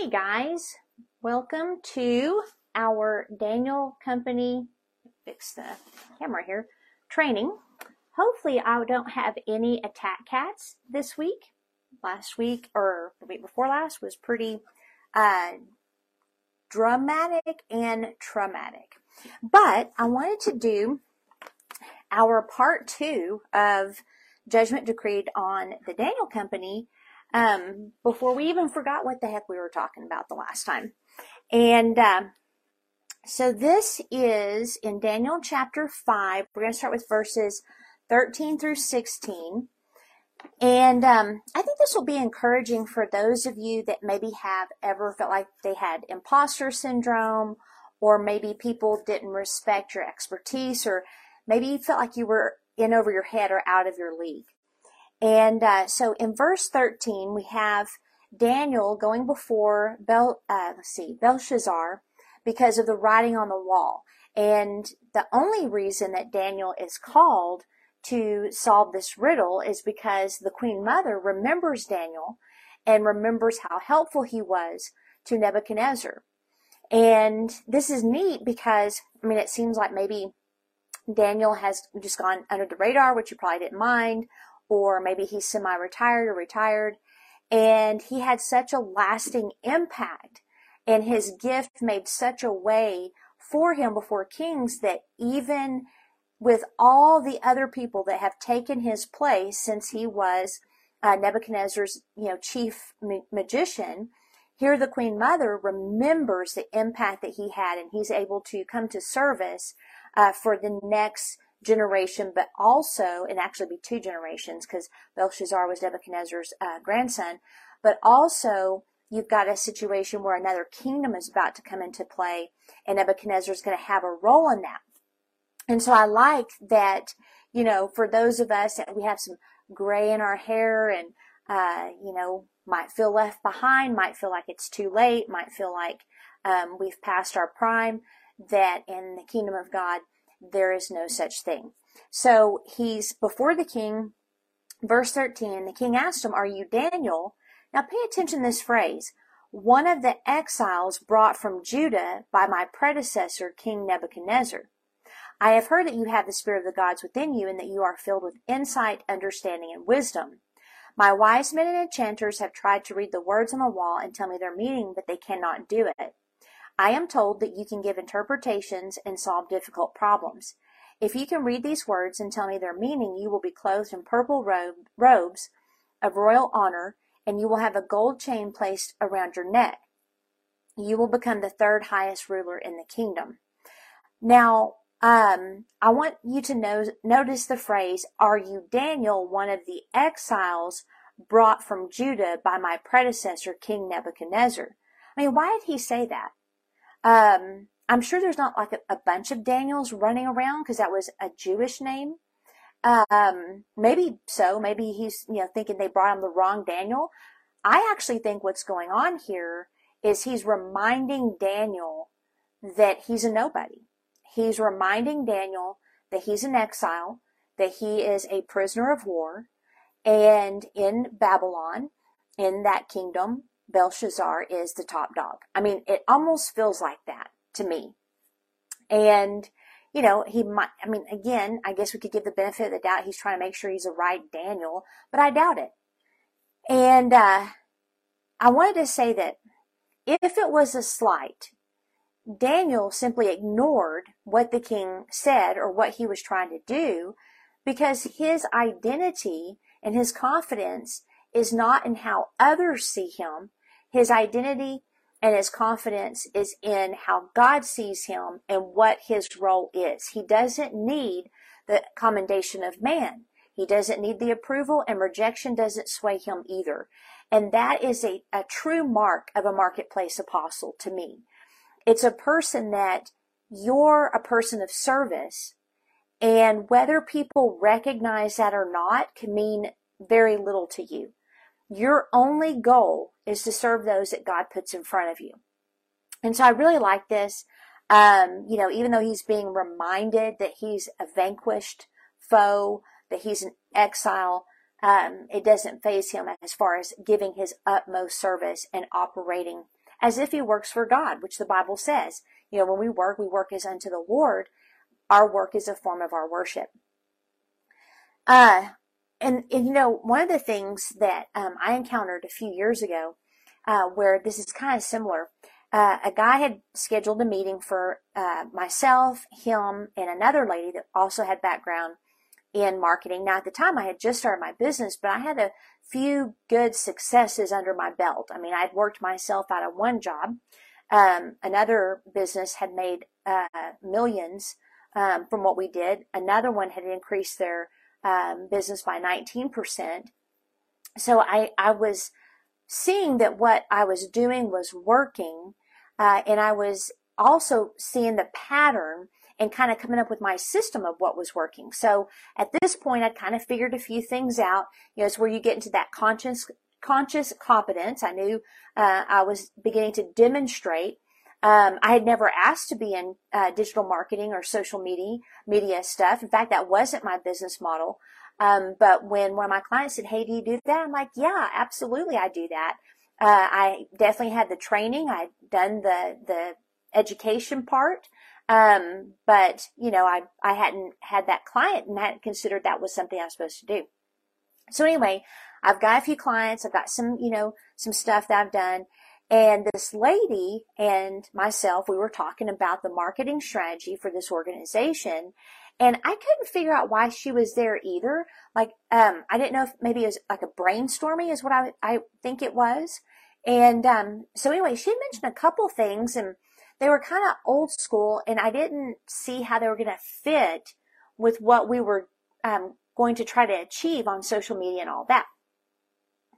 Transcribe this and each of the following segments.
Hey guys, welcome to our Daniel Company, fix the camera here, training. Hopefully I don't have any attack cats this week. Last week or the week before last was pretty uh, dramatic and traumatic. But I wanted to do our part two of judgment decreed on the Daniel Company um, before we even forgot what the heck we were talking about the last time. And um, so this is in Daniel chapter 5. We're going to start with verses 13 through 16. And um, I think this will be encouraging for those of you that maybe have ever felt like they had imposter syndrome, or maybe people didn't respect your expertise, or maybe you felt like you were in over your head or out of your league. And uh, so in verse 13, we have Daniel going before Bel, uh, let's see, Belshazzar because of the writing on the wall. And the only reason that Daniel is called to solve this riddle is because the queen mother remembers Daniel and remembers how helpful he was to Nebuchadnezzar. And this is neat because, I mean, it seems like maybe Daniel has just gone under the radar, which you probably didn't mind, or maybe he's semi retired or retired. And he had such a lasting impact, and his gift made such a way for him before kings that even with all the other people that have taken his place since he was uh, Nebuchadnezzar's, you know, chief ma- magician, here the Queen Mother remembers the impact that he had, and he's able to come to service uh, for the next generation, but also, and actually be two generations because Belshazzar was Nebuchadnezzar's uh, grandson, but also you've got a situation where another kingdom is about to come into play and Nebuchadnezzar is going to have a role in that. And so I like that, you know, for those of us that we have some gray in our hair and, uh, you know, might feel left behind, might feel like it's too late, might feel like um, we've passed our prime, that in the kingdom of God, there is no such thing. So he's before the king, verse 13, the king asked him, Are you Daniel? Now pay attention to this phrase. One of the exiles brought from Judah by my predecessor, King Nebuchadnezzar. I have heard that you have the Spirit of the gods within you and that you are filled with insight, understanding, and wisdom. My wise men and enchanters have tried to read the words on the wall and tell me their meaning, but they cannot do it. I am told that you can give interpretations and solve difficult problems. If you can read these words and tell me their meaning, you will be clothed in purple robe, robes of royal honor, and you will have a gold chain placed around your neck. You will become the third highest ruler in the kingdom. Now, um, I want you to know, notice the phrase, Are you Daniel, one of the exiles brought from Judah by my predecessor, King Nebuchadnezzar? I mean, why did he say that? Um, I'm sure there's not like a, a bunch of Daniels running around because that was a Jewish name. Um, maybe so. Maybe he's, you know, thinking they brought him the wrong Daniel. I actually think what's going on here is he's reminding Daniel that he's a nobody. He's reminding Daniel that he's an exile, that he is a prisoner of war, and in Babylon, in that kingdom, Belshazzar is the top dog. I mean, it almost feels like that to me. And, you know, he might, I mean, again, I guess we could give the benefit of the doubt he's trying to make sure he's a right Daniel, but I doubt it. And, uh, I wanted to say that if it was a slight, Daniel simply ignored what the king said or what he was trying to do because his identity and his confidence is not in how others see him, his identity and his confidence is in how God sees him and what his role is. He doesn't need the commendation of man. He doesn't need the approval and rejection doesn't sway him either. And that is a, a true mark of a marketplace apostle to me. It's a person that you're a person of service and whether people recognize that or not can mean very little to you. Your only goal is to serve those that God puts in front of you. And so I really like this. Um, you know, even though he's being reminded that he's a vanquished foe, that he's an exile, um, it doesn't faze him as far as giving his utmost service and operating as if he works for God, which the Bible says. You know, when we work, we work as unto the Lord. Our work is a form of our worship. Uh, and, and you know, one of the things that um, I encountered a few years ago, uh, where this is kind of similar, uh, a guy had scheduled a meeting for uh, myself, him, and another lady that also had background in marketing. Now, at the time, I had just started my business, but I had a few good successes under my belt. I mean, I'd worked myself out of one job. Um, another business had made uh, millions um, from what we did. Another one had increased their um, business by 19%. So I, I was seeing that what I was doing was working, uh, and I was also seeing the pattern and kind of coming up with my system of what was working. So at this point, I'd kind of figured a few things out. You know, it's where you get into that conscious conscious competence. I knew uh, I was beginning to demonstrate. Um, I had never asked to be in uh, digital marketing or social media media stuff. In fact, that wasn't my business model. Um, but when one of my clients said, "Hey, do you do that?" I'm like, "Yeah, absolutely, I do that." Uh, I definitely had the training. I'd done the the education part. Um, but you know, I, I hadn't had that client and hadn't considered that was something I was supposed to do. So anyway, I've got a few clients. I've got some, you know, some stuff that I've done. And this lady and myself, we were talking about the marketing strategy for this organization. And I couldn't figure out why she was there either. Like, um, I didn't know if maybe it was like a brainstorming is what I, I think it was. And, um, so anyway, she mentioned a couple things and they were kind of old school and I didn't see how they were going to fit with what we were um, going to try to achieve on social media and all that.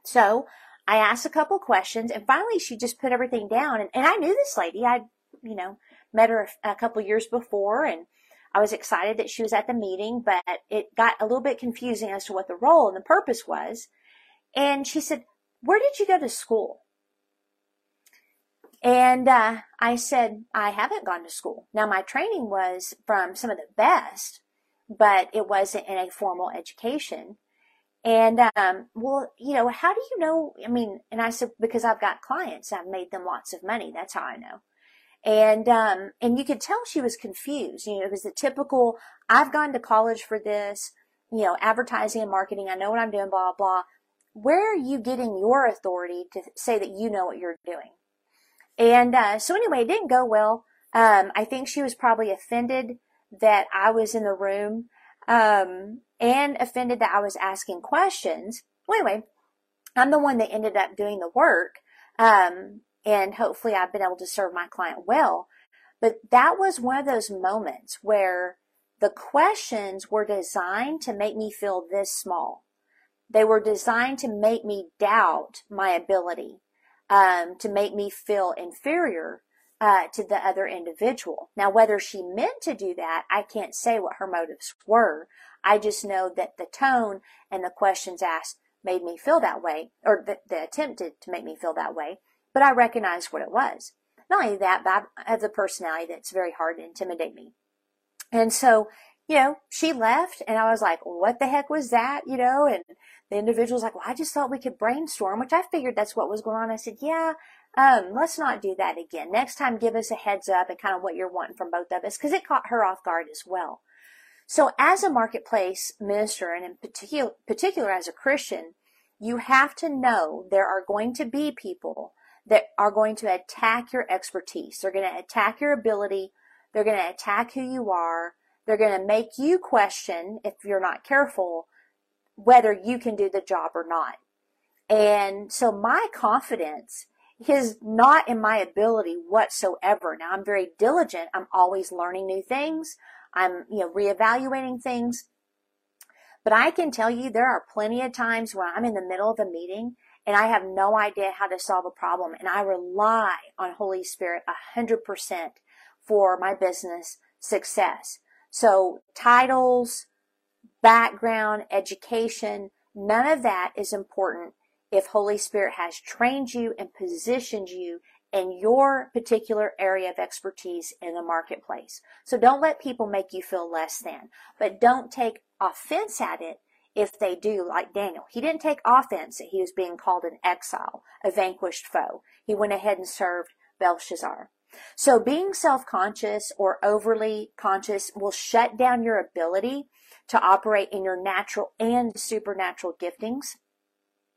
So I asked a couple questions and finally she just put everything down. And, and I knew this lady. I, you know, met her a, a couple years before and I was excited that she was at the meeting, but it got a little bit confusing as to what the role and the purpose was. And she said, where did you go to school? And uh, I said, I haven't gone to school. Now, my training was from some of the best, but it wasn't in a formal education. And, um, well, you know, how do you know? I mean, and I said, because I've got clients, I've made them lots of money. That's how I know. And, um, and you could tell she was confused. You know, it was the typical, I've gone to college for this, you know, advertising and marketing. I know what I'm doing, blah, blah. Where are you getting your authority to say that you know what you're doing? And uh, so anyway, it didn't go well. Um, I think she was probably offended that I was in the room um, and offended that I was asking questions. Well, anyway, I'm the one that ended up doing the work. Um, and hopefully I've been able to serve my client well. But that was one of those moments where the questions were designed to make me feel this small. They were designed to make me doubt my ability um, to make me feel inferior uh, to the other individual. Now, whether she meant to do that, I can't say what her motives were. I just know that the tone and the questions asked made me feel that way, or the, the attempted to make me feel that way, but I recognized what it was. Not only that, but I have the personality that's very hard to intimidate me. And so, you know, she left and I was like, what the heck was that? You know, and the individual's like, well, I just thought we could brainstorm, which I figured that's what was going on. I said, yeah, um, let's not do that again. Next time, give us a heads up and kind of what you're wanting from both of us because it caught her off guard as well. So as a marketplace minister and in particular, particular as a Christian, you have to know there are going to be people that are going to attack your expertise. They're going to attack your ability. They're going to attack who you are. They're going to make you question, if you're not careful, whether you can do the job or not. And so my confidence is not in my ability whatsoever. Now I'm very diligent. I'm always learning new things. I'm, you know, reevaluating things. But I can tell you there are plenty of times where I'm in the middle of a meeting and I have no idea how to solve a problem and I rely on Holy Spirit a hundred percent for my business success. So titles, background, education, none of that is important if Holy Spirit has trained you and positioned you in your particular area of expertise in the marketplace. So don't let people make you feel less than, but don't take offense at it if they do, like Daniel. He didn't take offense that he was being called an exile, a vanquished foe. He went ahead and served Belshazzar. So being self-conscious or overly conscious will shut down your ability to operate in your natural and supernatural giftings.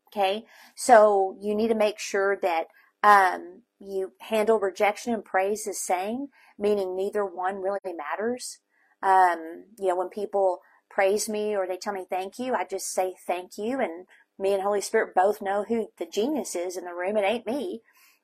Okay. So you need to make sure that, um, you handle rejection and praise the same, meaning neither one really matters. Um, you know, when people praise me or they tell me thank you, I just say thank you. And me and Holy Spirit both know who the genius is in the room. It ain't me.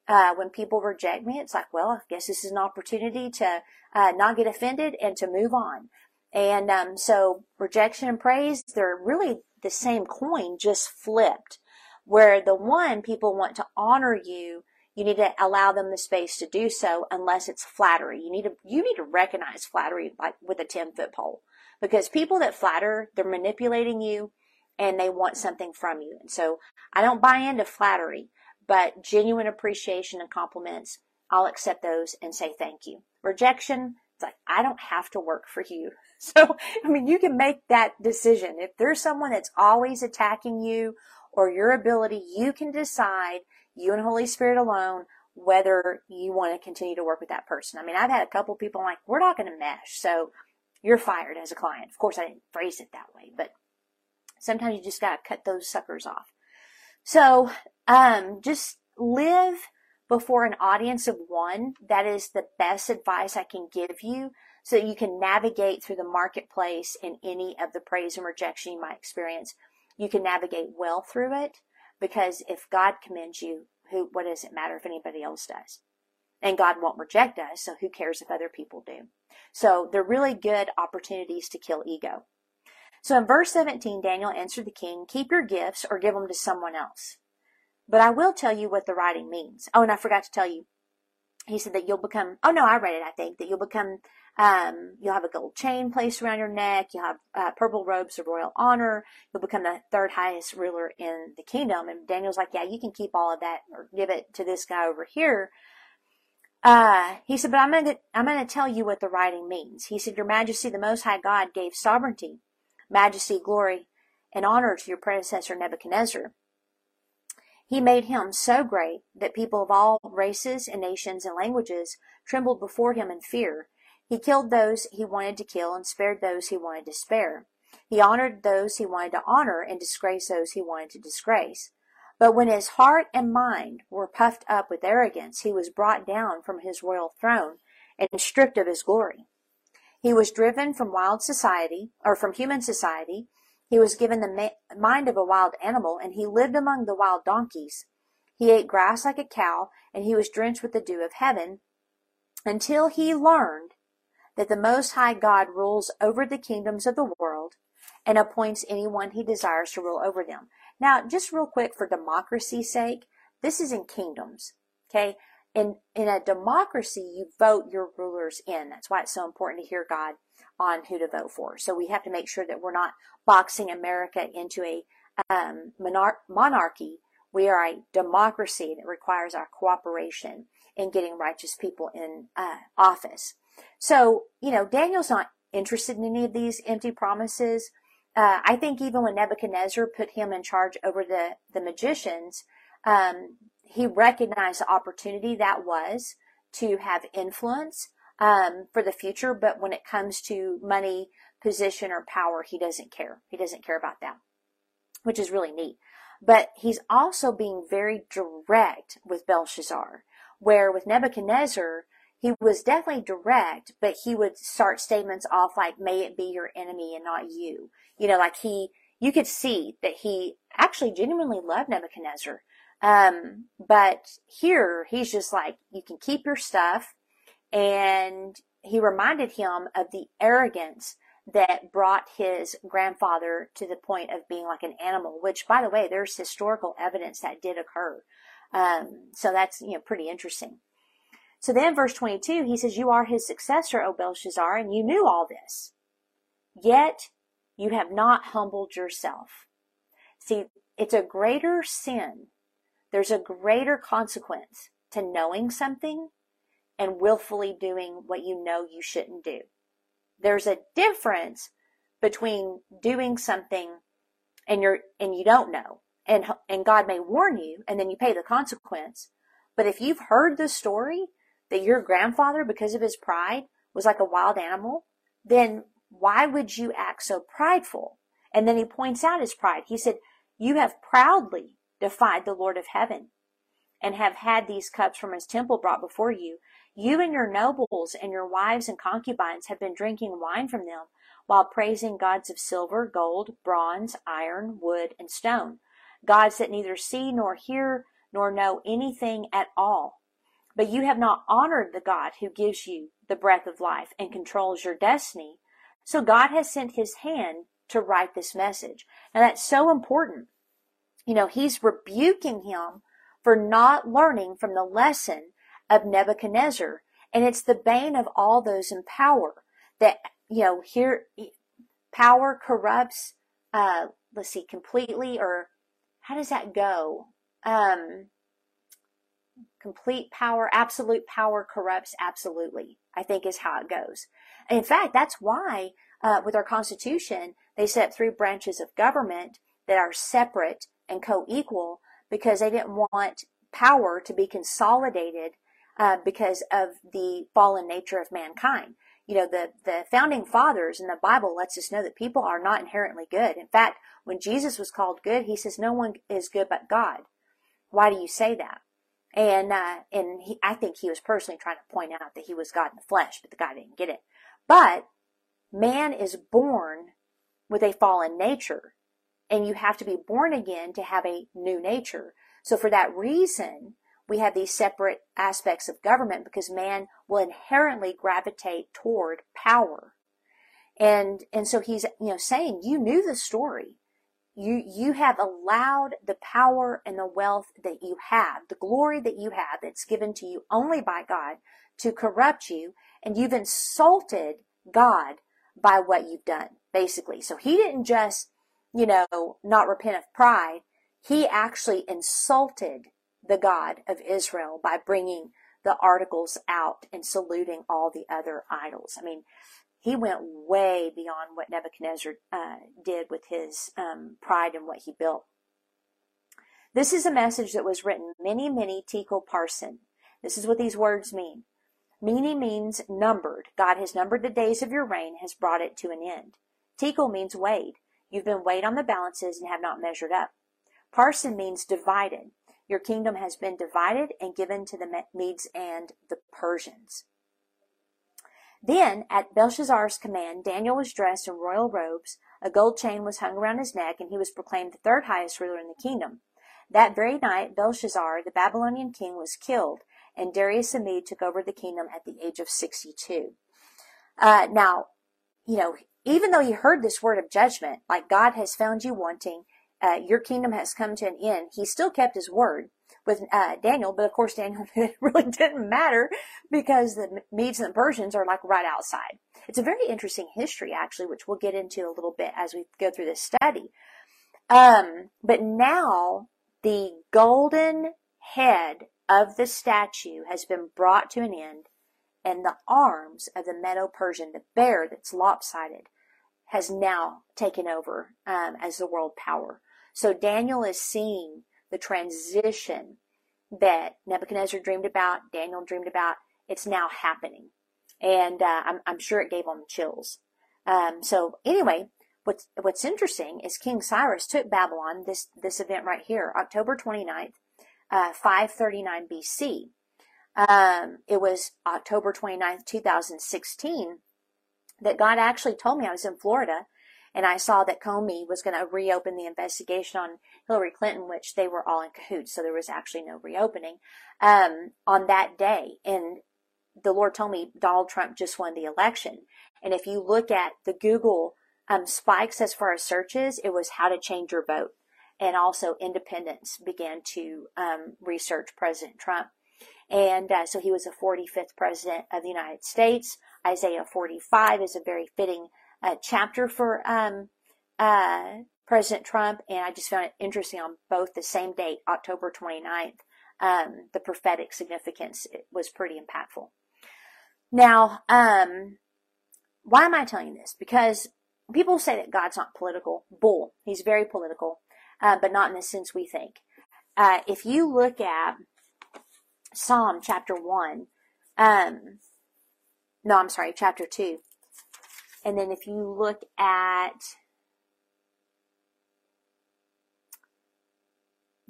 Uh, when people reject me, it's like, well, I guess this is an opportunity to uh, not get offended and to move on. And um, so rejection and praise, they're really the same coin, just flipped. Where the one people want to honor you, you need to allow them the space to do so unless it's flattery. You need to you need to recognize flattery like with a 10 foot pole. Because people that flatter, they're manipulating you and they want something from you. And so I don't buy into flattery, but genuine appreciation and compliments, I'll accept those and say thank you. Rejection, it's like, I don't have to work for you. So, I mean, you can make that decision. If there's someone that's always attacking you or your ability, you can decide, you and Holy Spirit alone, whether you want to continue to work with that person. I mean, I've had a couple people like, we're not going to mesh. So you're fired as a client. Of course, I didn't phrase it that way, but sometimes you just got to cut those suckers off. So, um, just live before an audience of one. That is the best advice I can give you so that you can navigate through the marketplace in any of the praise and rejection you might experience. You can navigate well through it because if God commends you, who, what does it matter if anybody else does? And God won't reject us, so who cares if other people do? So they're really good opportunities to kill ego. So in verse 17, Daniel answered the king, keep your gifts or give them to someone else. But I will tell you what the writing means. Oh, and I forgot to tell you. He said that you'll become, oh no, I read it, I think, that you'll become, um, you'll have a gold chain placed around your neck. You'll have uh, purple robes of royal honor. You'll become the third highest ruler in the kingdom. And Daniel's like, yeah, you can keep all of that or give it to this guy over here. Uh, he said, but I'm to, I'm to tell you what the writing means. He said, Your Majesty, the Most High God gave sovereignty, majesty, glory, and honor to your predecessor Nebuchadnezzar. He made him so great that people of all races and nations and languages trembled before him in fear. He killed those he wanted to kill and spared those he wanted to spare. He honored those he wanted to honor and disgraced those he wanted to disgrace. But when his heart and mind were puffed up with arrogance, he was brought down from his royal throne and stripped of his glory. He was driven from wild society, or from human society. He was given the mind of a wild animal, and he lived among the wild donkeys. He ate grass like a cow, and he was drenched with the dew of heaven, until he learned that the Most High God rules over the kingdoms of the world and appoints anyone he desires to rule over them. Now, just real quick for democracy's sake, this is in kingdoms. Okay. In, in a democracy, you vote your rulers in. That's why it's so important to hear God on who to vote for. So we have to make sure that we're not boxing America into a um, monar- monarchy. We are a democracy that requires our cooperation in getting righteous people in uh, office. So, you know, Daniel's not interested in any of these empty promises. Uh, I think even when Nebuchadnezzar put him in charge over the, the magicians, um, he recognized the opportunity that was to have influence um, for the future. But when it comes to money, position, or power, he doesn't care. He doesn't care about that, which is really neat. But he's also being very direct with Belshazzar, where with Nebuchadnezzar, he was definitely direct, but he would start statements off like, may it be your enemy and not you. You know, like he, you could see that he actually genuinely loved Nebuchadnezzar. Um, but here he's just like, you can keep your stuff. And he reminded him of the arrogance that brought his grandfather to the point of being like an animal, which by the way, there's historical evidence that did occur. Um, so that's, you know, pretty interesting. So then verse 22, he says, You are his successor, O Belshazzar, and you knew all this. Yet you have not humbled yourself. See, it's a greater sin. There's a greater consequence to knowing something and willfully doing what you know you shouldn't do. There's a difference between doing something and you're and you don't know and and God may warn you and then you pay the consequence. But if you've heard the story that your grandfather because of his pride was like a wild animal then why would you act so prideful? And then he points out his pride. He said you have proudly defied the Lord of heaven and have had these cups from his temple brought before you you and your nobles and your wives and concubines have been drinking wine from them while praising gods of silver, gold, bronze, iron, wood, and stone, gods that neither see nor hear nor know anything at all. But you have not honored the God who gives you the breath of life and controls your destiny. So God has sent his hand to write this message. And that's so important. You know, he's rebuking him for not learning from the lesson of Nebuchadnezzar. And it's the bane of all those in power that you know, here power corrupts, uh, let's see, completely, or how does that go? Um, complete power, absolute power corrupts absolutely, I think is how it goes. And in fact, that's why, uh, with our Constitution, they set three branches of government that are separate and co-equal because they didn't want power to be consolidated uh, because of the fallen nature of mankind you know, the, the founding fathers in the Bible lets us know that people are not inherently good. In fact, when Jesus was called good, he says, no one is good but God. Why do you say that? And, uh, and he, I think he was personally trying to point out that he was God in the flesh, but the guy didn't get it. But man is born with a fallen nature and you have to be born again to have a new nature. So for that reason, we have these separate aspects of government because man will inherently gravitate toward power. And, and so he's, you know, saying, you knew the story. You, you have allowed the power and the wealth that you have, the glory that you have that's given to you only by God to corrupt you. And you've insulted God by what you've done, basically. So he didn't just, you know, not repent of pride. He actually insulted the God of Israel by bringing the articles out and saluting all the other idols. I mean, he went way beyond what Nebuchadnezzar uh, did with his um, pride and what he built. This is a message that was written Mene, Mene tekel Parsin. This is what these words mean. Mene means numbered. God has numbered the days of your reign, has brought it to an end. Tekel means weighed. You've been weighed on the balances and have not measured up. Parsin means divided. Your kingdom has been divided and given to the Medes and the Persians. Then, at Belshazzar's command, Daniel was dressed in royal robes, a gold chain was hung around his neck, and he was proclaimed the third highest ruler in the kingdom. That very night, Belshazzar, the Babylonian king, was killed, and Darius the Mede took over the kingdom at the age of 62. Uh, now, you know, even though he heard this word of judgment, like God has found you wanting, uh, your kingdom has come to an end. He still kept his word with uh, Daniel, but of course Daniel it really didn't matter because the Medes and the Persians are like right outside. It's a very interesting history actually, which we'll get into a little bit as we go through this study. Um, but now the golden head of the statue has been brought to an end and the arms of the Medo-Persian, the bear that's lopsided, has now taken over um, as the world power. So Daniel is seeing the transition that Nebuchadnezzar dreamed about, Daniel dreamed about. It's now happening. And uh, I'm, I'm, sure it gave him chills. Um, so anyway, what's, what's interesting is King Cyrus took Babylon, this, this event right here, October 29th, uh, 539 BC. Um, it was October 29th, 2016 that God actually told me I was in Florida and I saw that Comey was going to reopen the investigation on Hillary Clinton, which they were all in cahoots, so there was actually no reopening um, on that day. And the Lord told me Donald Trump just won the election. And if you look at the Google um, spikes as far as searches, it was how to change your vote. And also independents began to um, research President Trump. And uh, so he was the 45th president of the United States. Isaiah 45 is a very fitting uh, chapter for um, uh, President Trump, and I just found it interesting on both the same date, October 29th. Um, the prophetic significance was pretty impactful. Now, um, why am I telling you this? Because people say that God's not political. Bull. He's very political, uh, but not in the sense we think. Uh, if you look at Psalm chapter 1, um, no, I'm sorry, chapter 2. And then if you look at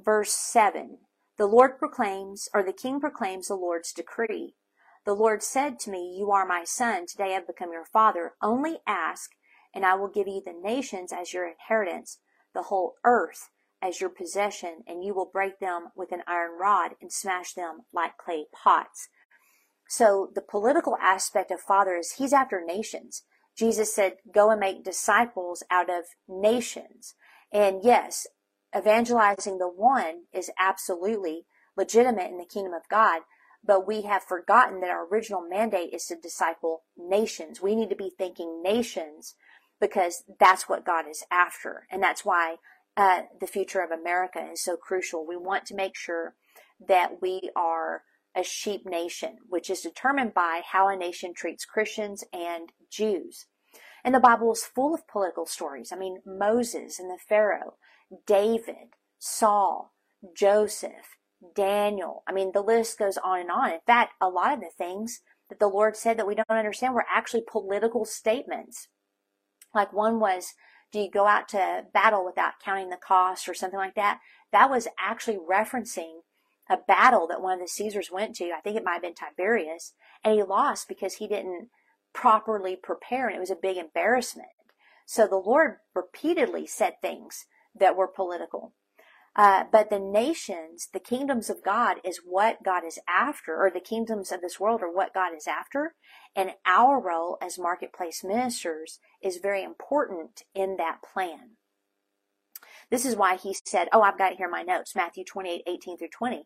verse 7, the Lord proclaims, or the king proclaims the Lord's decree. The Lord said to me, You are my son. Today I've become your father. Only ask, and I will give you the nations as your inheritance, the whole earth as your possession, and you will break them with an iron rod and smash them like clay pots. So the political aspect of Father is He's after nations. Jesus said, Go and make disciples out of nations. And yes, evangelizing the one is absolutely legitimate in the kingdom of God, but we have forgotten that our original mandate is to disciple nations. We need to be thinking nations because that's what God is after. And that's why uh, the future of America is so crucial. We want to make sure that we are a sheep nation, which is determined by how a nation treats Christians and Jews. And the Bible is full of political stories. I mean, Moses and the Pharaoh, David, Saul, Joseph, Daniel. I mean, the list goes on and on. In fact, a lot of the things that the Lord said that we don't understand were actually political statements. Like one was, do you go out to battle without counting the cost or something like that? That was actually referencing a battle that one of the Caesars went to. I think it might have been Tiberius, and he lost because he didn't properly prepare, and it was a big embarrassment. So the Lord repeatedly said things that were political. Uh, but the nations, the kingdoms of God is what God is after, or the kingdoms of this world are what God is after. And our role as marketplace ministers is very important in that plan. This is why he said, Oh, I've got here my notes, Matthew 28, 18 through 20.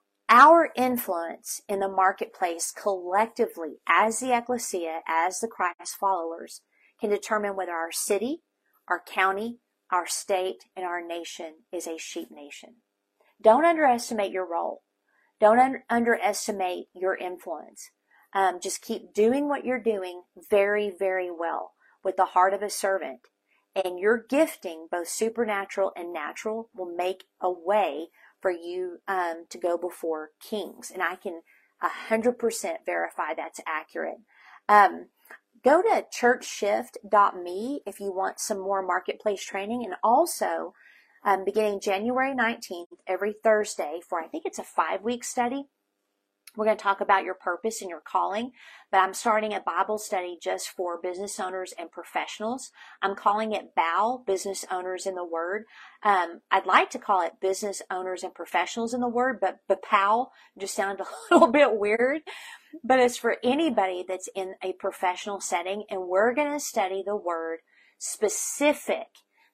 our influence in the marketplace collectively as the ecclesia, as the Christ followers, can determine whether our city, our county, our state, and our nation is a sheep nation. Don't underestimate your role. Don't un- underestimate your influence. Um, just keep doing what you're doing very, very well with the heart of a servant. And your gifting, both supernatural and natural, will make a way for you um, to go before kings. And I can 100% verify that's accurate. Um, go to churchshift.me if you want some more marketplace training. And also, um, beginning January 19th, every Thursday for I think it's a five week study. We're going to talk about your purpose and your calling, but I'm starting a Bible study just for business owners and professionals. I'm calling it BOW, Business Owners in the Word. Um, I'd like to call it Business Owners and Professionals in the Word, but BPOW just sounded a little bit weird. But it's for anybody that's in a professional setting, and we're going to study the Word specific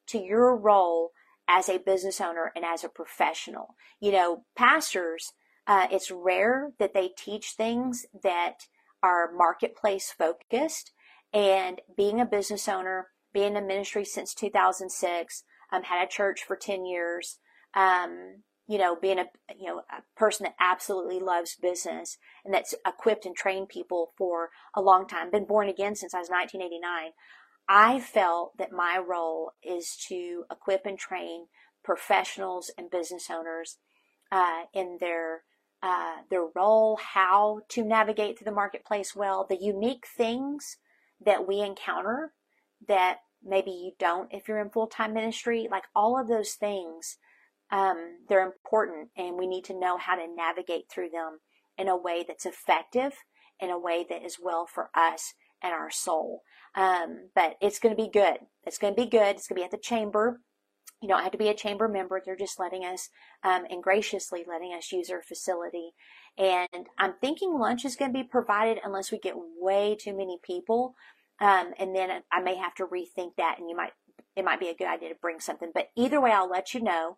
to your role as a business owner and as a professional. You know, pastors, uh, it's rare that they teach things that are marketplace focused. And being a business owner, being in ministry since 2006, um, had a church for 10 years, um, you know, being a, you know, a person that absolutely loves business and that's equipped and trained people for a long time, been born again since I was 1989. I felt that my role is to equip and train professionals and business owners uh, in their uh, their role, how to navigate through the marketplace well, the unique things that we encounter that maybe you don't if you're in full time ministry, like all of those things, um, they're important, and we need to know how to navigate through them in a way that's effective, in a way that is well for us and our soul. Um, but it's going to be good. It's going to be good. It's going to be at the chamber. You don't have to be a chamber member. They're just letting us um, and graciously letting us use their facility. And I'm thinking lunch is going to be provided unless we get way too many people. Um, and then I may have to rethink that, and you might it might be a good idea to bring something. But either way, I'll let you know.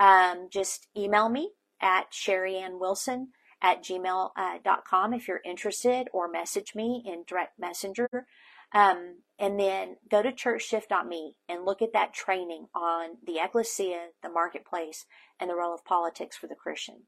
um, just email me at sherryannwilson at gmail.com uh, if you're interested or message me in direct messenger. Um, and then go to churchshift.me and look at that training on the ecclesia, the marketplace, and the role of politics for the Christian.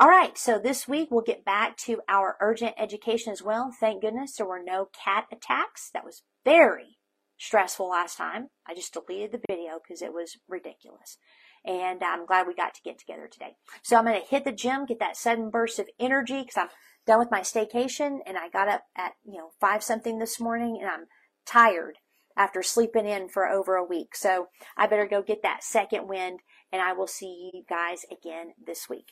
All right, so this week we'll get back to our urgent education as well. Thank goodness there were no cat attacks. That was very stressful last time. I just deleted the video because it was ridiculous. And I'm glad we got to get together today. So I'm going to hit the gym, get that sudden burst of energy because I'm done with my staycation and I got up at, you know, five something this morning and I'm tired after sleeping in for over a week. So I better go get that second wind and I will see you guys again this week.